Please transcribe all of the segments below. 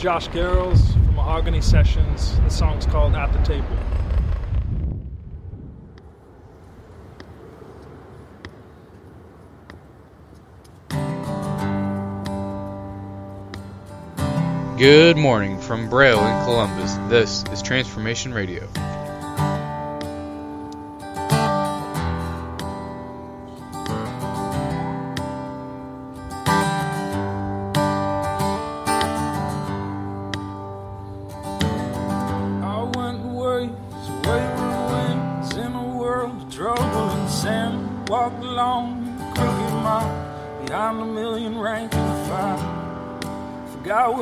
Josh Garrels from Mahogany Sessions. The song's called At the Table. Good morning from Braille in Columbus. This is Transformation Radio.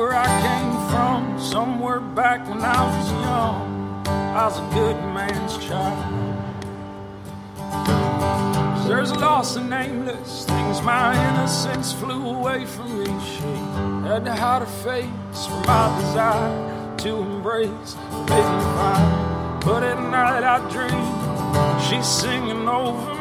where I came from, somewhere back when I was young. I was a good man's child. There's lost and nameless things my innocence flew away from me. She had to hide her face from my desire to embrace, the me fine. But at night I dream she's singing over me.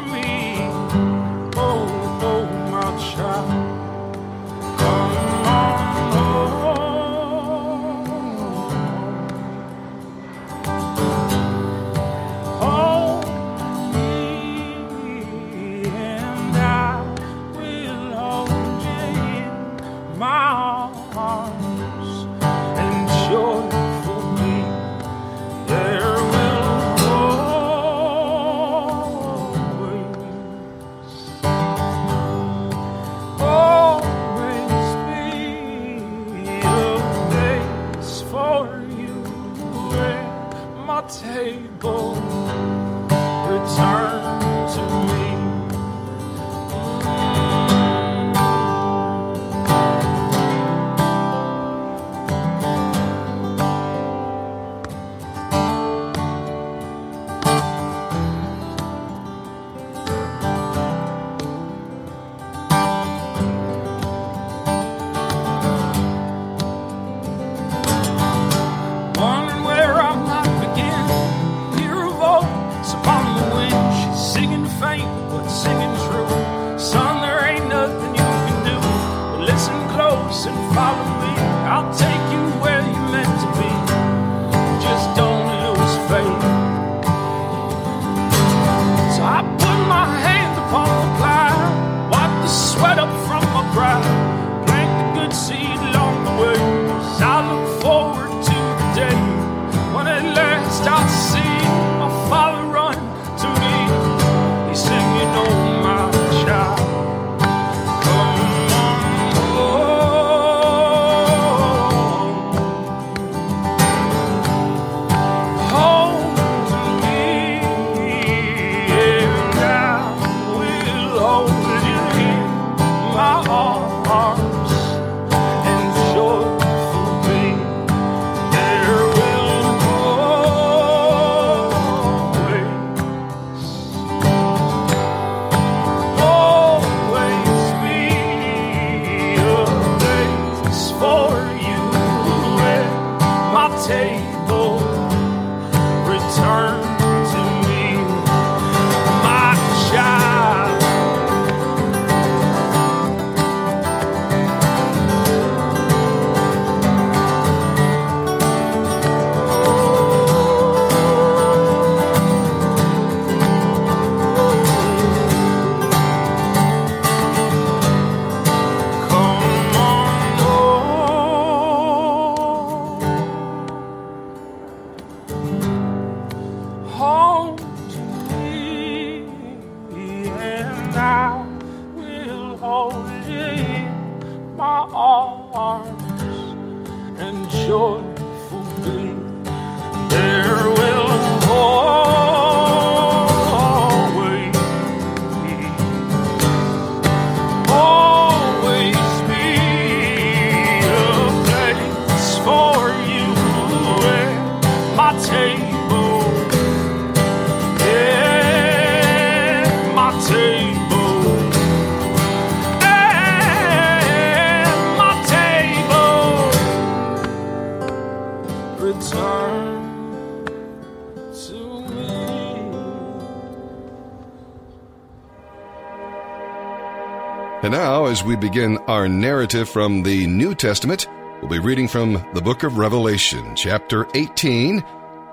And now, as we begin our narrative from the New Testament, we'll be reading from the book of Revelation, chapter 18,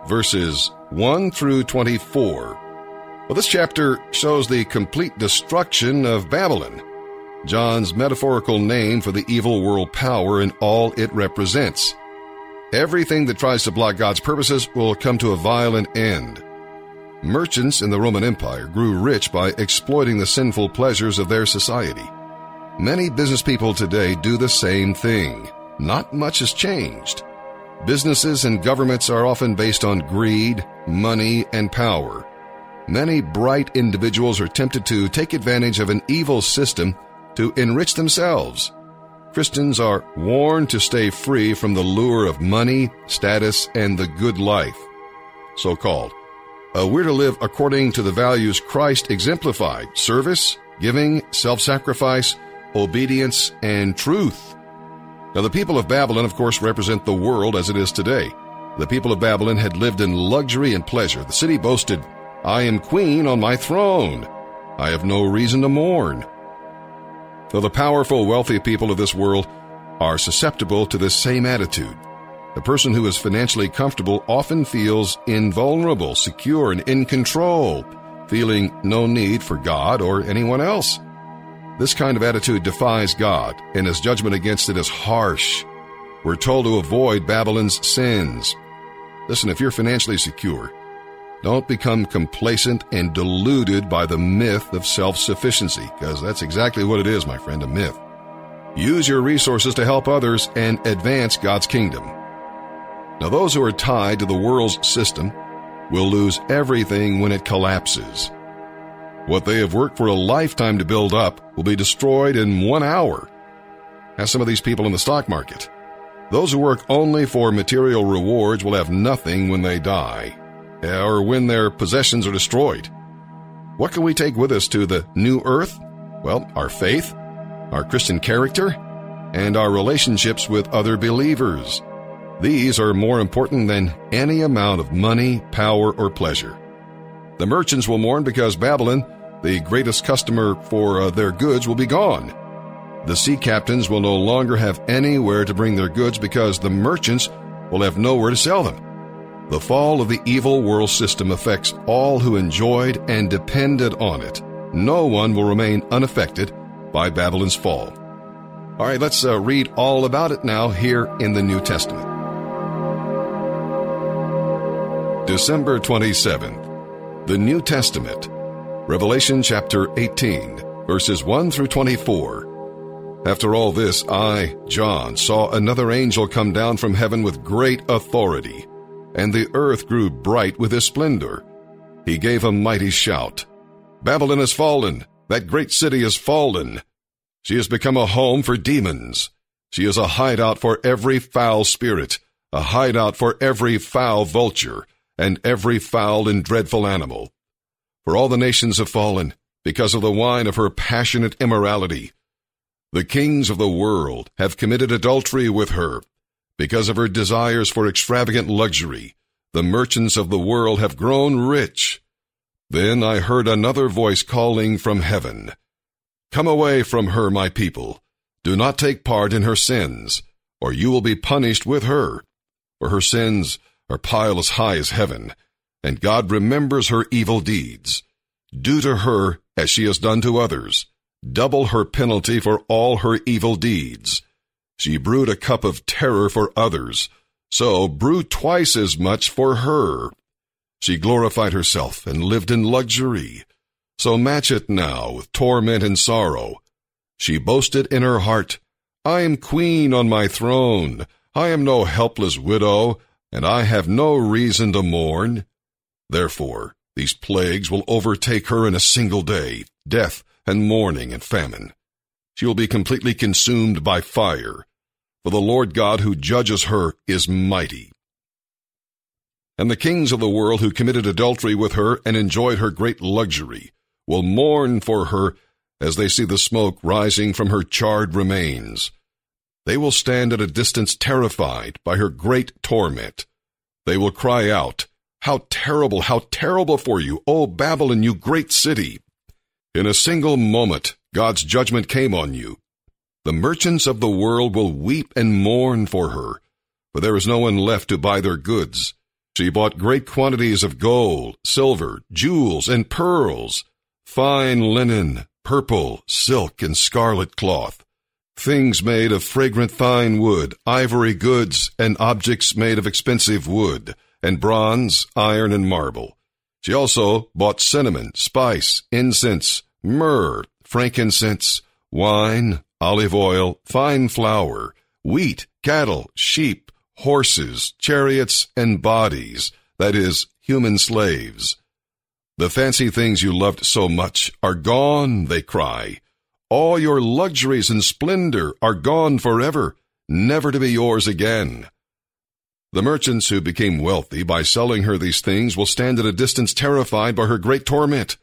verses 1 through 24. Well, this chapter shows the complete destruction of Babylon, John's metaphorical name for the evil world power and all it represents. Everything that tries to block God's purposes will come to a violent end. Merchants in the Roman Empire grew rich by exploiting the sinful pleasures of their society. Many business people today do the same thing. Not much has changed. Businesses and governments are often based on greed, money, and power. Many bright individuals are tempted to take advantage of an evil system to enrich themselves. Christians are warned to stay free from the lure of money, status, and the good life, so called. Uh, we're to live according to the values Christ exemplified service, giving, self sacrifice, obedience, and truth. Now, the people of Babylon, of course, represent the world as it is today. The people of Babylon had lived in luxury and pleasure. The city boasted, I am queen on my throne. I have no reason to mourn. Though the powerful, wealthy people of this world are susceptible to this same attitude. The person who is financially comfortable often feels invulnerable, secure, and in control, feeling no need for God or anyone else. This kind of attitude defies God, and his judgment against it is harsh. We're told to avoid Babylon's sins. Listen, if you're financially secure, don't become complacent and deluded by the myth of self sufficiency, because that's exactly what it is, my friend, a myth. Use your resources to help others and advance God's kingdom. Now, those who are tied to the world's system will lose everything when it collapses. What they have worked for a lifetime to build up will be destroyed in one hour. As some of these people in the stock market. Those who work only for material rewards will have nothing when they die, or when their possessions are destroyed. What can we take with us to the new earth? Well, our faith, our Christian character, and our relationships with other believers. These are more important than any amount of money, power, or pleasure. The merchants will mourn because Babylon the greatest customer for uh, their goods will be gone. The sea captains will no longer have anywhere to bring their goods because the merchants will have nowhere to sell them. The fall of the evil world system affects all who enjoyed and depended on it. No one will remain unaffected by Babylon's fall. All right, let's uh, read all about it now here in the New Testament. December 27th, the New Testament Revelation chapter 18, verses 1 through 24. After all this, I, John, saw another angel come down from heaven with great authority, and the earth grew bright with his splendor. He gave a mighty shout Babylon has fallen! That great city has fallen! She has become a home for demons. She is a hideout for every foul spirit, a hideout for every foul vulture, and every foul and dreadful animal. For all the nations have fallen because of the wine of her passionate immorality. The kings of the world have committed adultery with her. Because of her desires for extravagant luxury, the merchants of the world have grown rich. Then I heard another voice calling from heaven, Come away from her, my people. Do not take part in her sins, or you will be punished with her. For her sins are piled as high as heaven, and God remembers her evil deeds. Do to her as she has done to others. Double her penalty for all her evil deeds. She brewed a cup of terror for others, so brew twice as much for her. She glorified herself and lived in luxury, so match it now with torment and sorrow. She boasted in her heart, I am queen on my throne. I am no helpless widow, and I have no reason to mourn. Therefore, these plagues will overtake her in a single day death and mourning and famine. She will be completely consumed by fire, for the Lord God who judges her is mighty. And the kings of the world who committed adultery with her and enjoyed her great luxury will mourn for her as they see the smoke rising from her charred remains. They will stand at a distance terrified by her great torment. They will cry out, how terrible, how terrible for you, O Babylon, you great city! In a single moment, God's judgment came on you. The merchants of the world will weep and mourn for her, for there is no one left to buy their goods. She bought great quantities of gold, silver, jewels, and pearls, fine linen, purple, silk, and scarlet cloth, things made of fragrant fine wood, ivory goods, and objects made of expensive wood, and bronze, iron, and marble. She also bought cinnamon, spice, incense, myrrh, frankincense, wine, olive oil, fine flour, wheat, cattle, sheep, horses, chariots, and bodies, that is, human slaves. The fancy things you loved so much are gone, they cry. All your luxuries and splendor are gone forever, never to be yours again. The merchants who became wealthy by selling her these things will stand at a distance terrified by her great torment.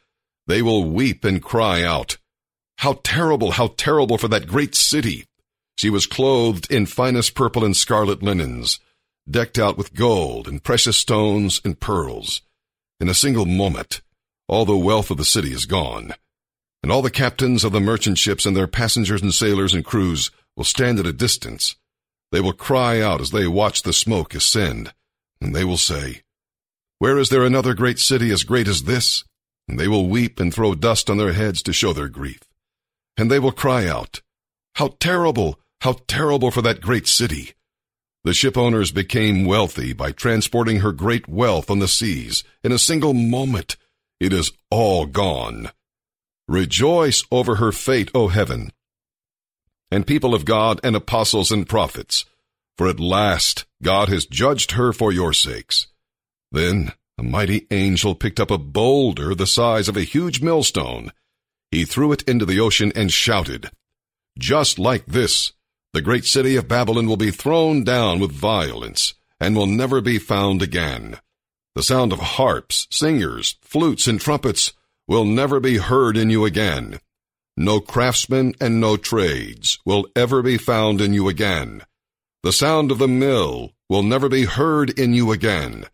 They will weep and cry out, How terrible, how terrible for that great city! She was clothed in finest purple and scarlet linens, decked out with gold and precious stones and pearls. In a single moment, all the wealth of the city is gone, and all the captains of the merchant ships and their passengers and sailors and crews will stand at a distance. They will cry out as they watch the smoke ascend, and they will say, Where is there another great city as great as this? And they will weep and throw dust on their heads to show their grief. And they will cry out, How terrible, how terrible for that great city! The ship owners became wealthy by transporting her great wealth on the seas. In a single moment, it is all gone. Rejoice over her fate, O heaven, and people of God and apostles and prophets, for at last God has judged her for your sakes. Then a mighty angel picked up a boulder the size of a huge millstone. He threw it into the ocean and shouted, Just like this, the great city of Babylon will be thrown down with violence and will never be found again. The sound of harps, singers, flutes, and trumpets will never be heard in you again. No craftsmen and no trades will ever be found in you again. The sound of the mill will never be heard in you again.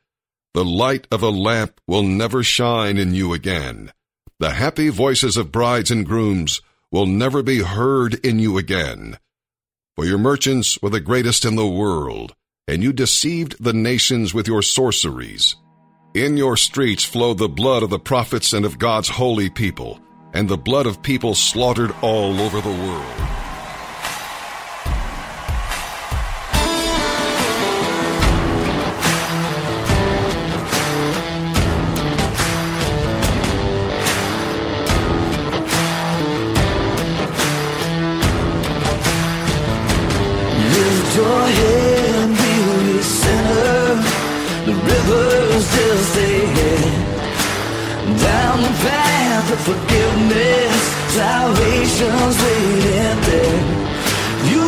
The light of a lamp will never shine in you again. The happy voices of brides and grooms will never be heard in you again. For your merchants were the greatest in the world, and you deceived the nations with your sorceries. In your streets flowed the blood of the prophets and of God's holy people, and the blood of people slaughtered all over the world. Lift Down the path of forgiveness, salvation's waiting there. You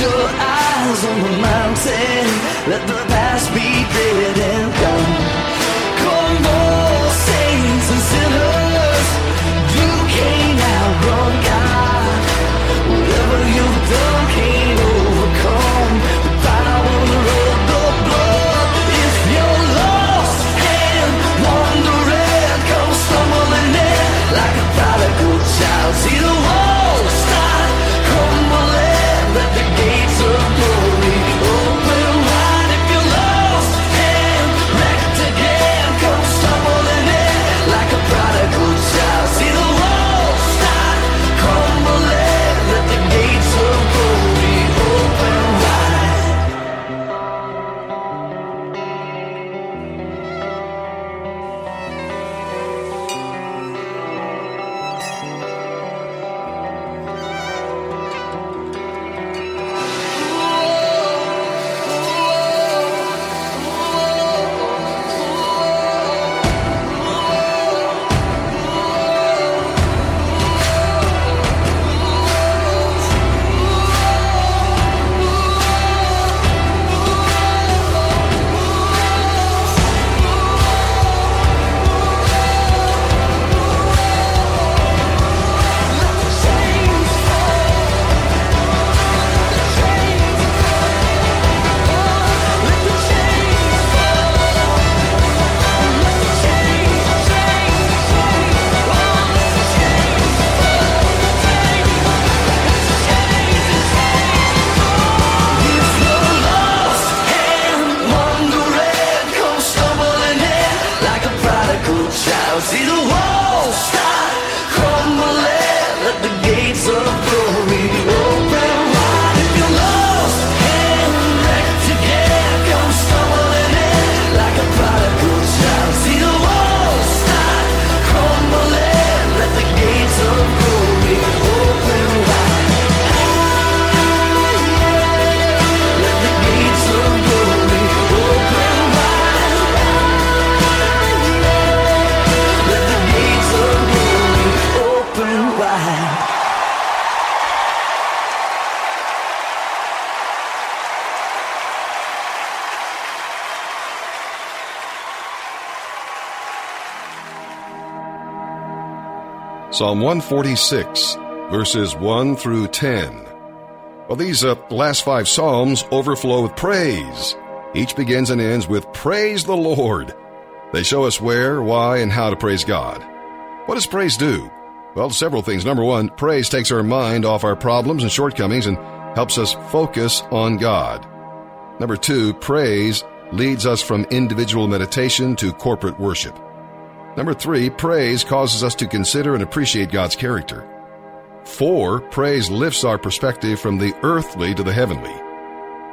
your eyes on the mountain. Let the Psalm 146, verses 1 through 10. Well, these uh, last five Psalms overflow with praise. Each begins and ends with Praise the Lord. They show us where, why, and how to praise God. What does praise do? Well, several things. Number one, praise takes our mind off our problems and shortcomings and helps us focus on God. Number two, praise leads us from individual meditation to corporate worship. Number three, praise causes us to consider and appreciate God's character. Four, praise lifts our perspective from the earthly to the heavenly.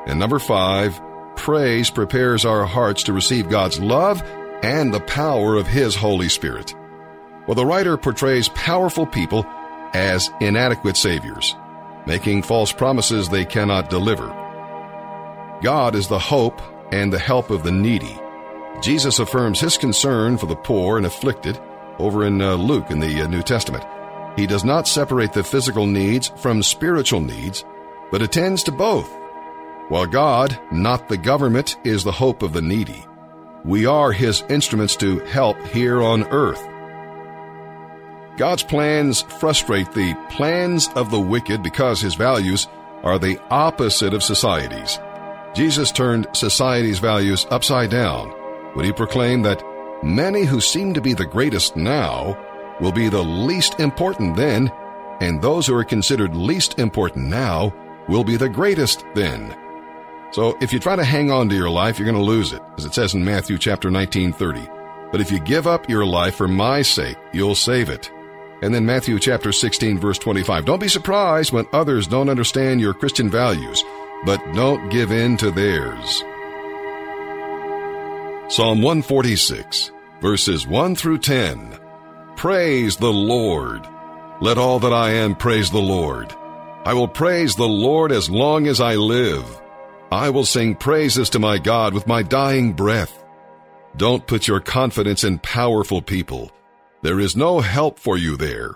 And number five, praise prepares our hearts to receive God's love and the power of His Holy Spirit. Well, the writer portrays powerful people as inadequate saviors, making false promises they cannot deliver. God is the hope and the help of the needy. Jesus affirms his concern for the poor and afflicted over in uh, Luke in the uh, New Testament. He does not separate the physical needs from spiritual needs, but attends to both. While God, not the government, is the hope of the needy, we are his instruments to help here on earth. God's plans frustrate the plans of the wicked because his values are the opposite of society's. Jesus turned society's values upside down when he proclaimed that many who seem to be the greatest now will be the least important then, and those who are considered least important now will be the greatest then. So if you try to hang on to your life, you're going to lose it, as it says in Matthew chapter 19, 30. But if you give up your life for my sake, you'll save it. And then Matthew chapter 16, verse 25. Don't be surprised when others don't understand your Christian values, but don't give in to theirs. Psalm 146, verses 1 through 10. Praise the Lord. Let all that I am praise the Lord. I will praise the Lord as long as I live. I will sing praises to my God with my dying breath. Don't put your confidence in powerful people. There is no help for you there.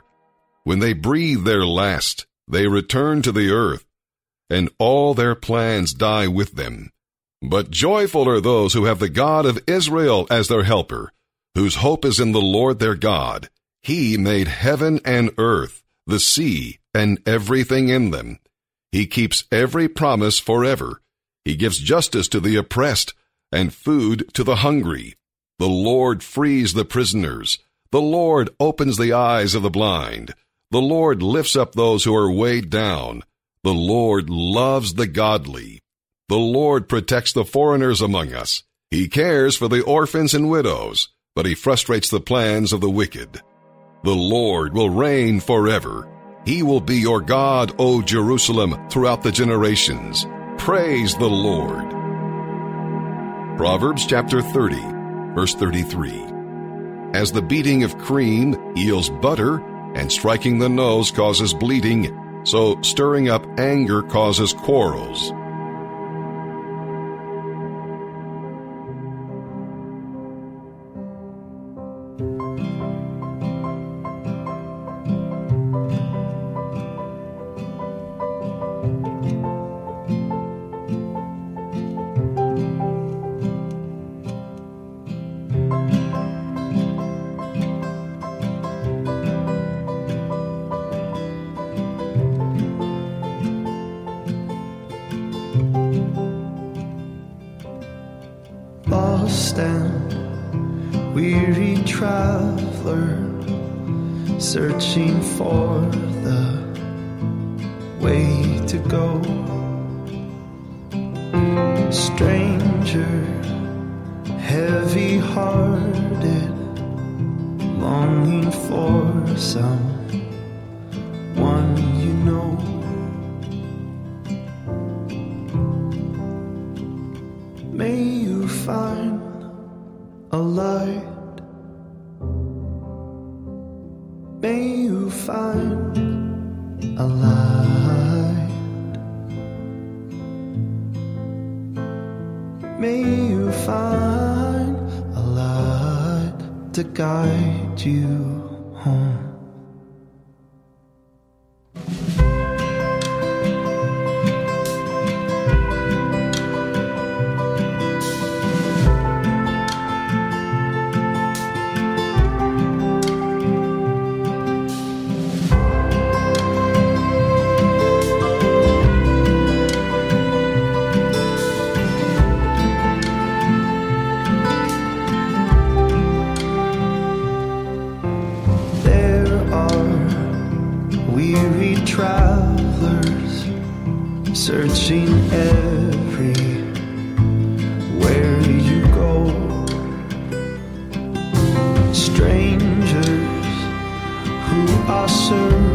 When they breathe their last, they return to the earth, and all their plans die with them. But joyful are those who have the God of Israel as their helper, whose hope is in the Lord their God. He made heaven and earth, the sea, and everything in them. He keeps every promise forever. He gives justice to the oppressed and food to the hungry. The Lord frees the prisoners. The Lord opens the eyes of the blind. The Lord lifts up those who are weighed down. The Lord loves the godly. The Lord protects the foreigners among us. He cares for the orphans and widows, but he frustrates the plans of the wicked. The Lord will reign forever. He will be your God, O Jerusalem, throughout the generations. Praise the Lord. Proverbs chapter 30, verse 33. As the beating of cream yields butter, and striking the nose causes bleeding, so stirring up anger causes quarrels. Weary traveler searching for the way to go. Stranger heavy hearted longing for some May you find a light to guide you home. Strangers who are searching,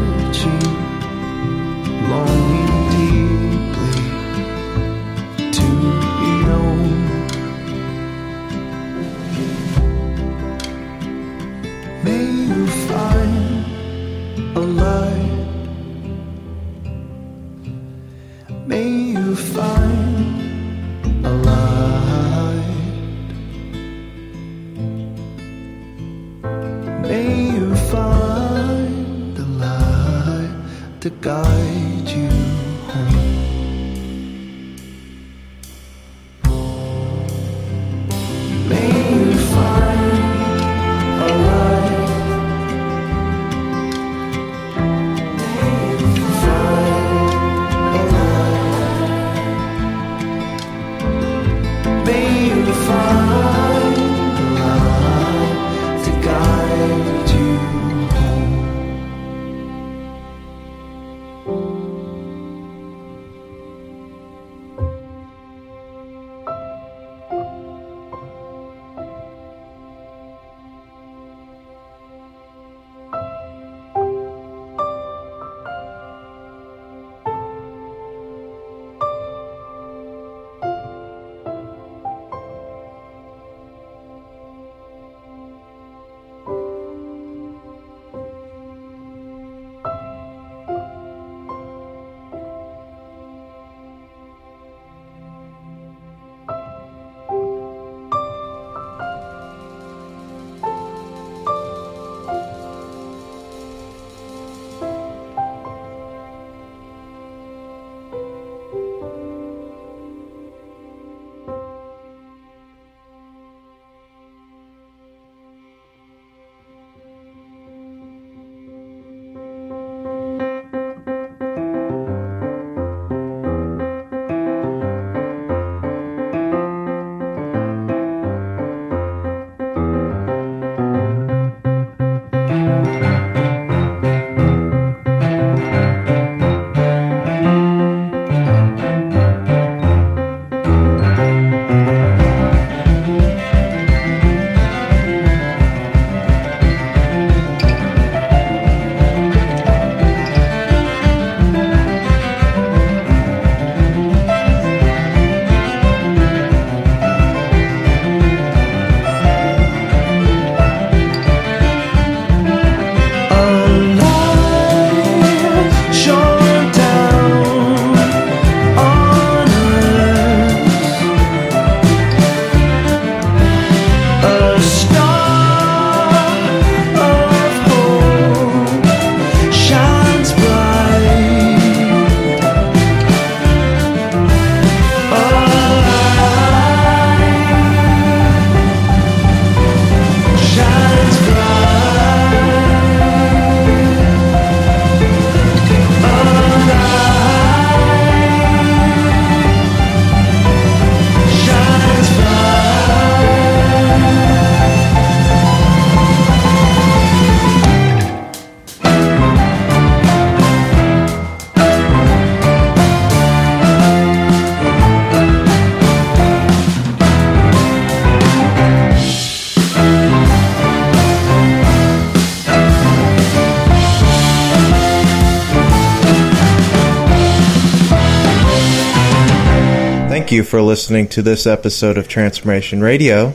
you for listening to this episode of Transformation Radio.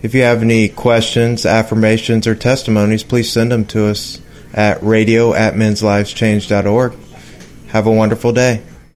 If you have any questions, affirmations, or testimonies, please send them to us at radio at mensliveschange.org. Have a wonderful day.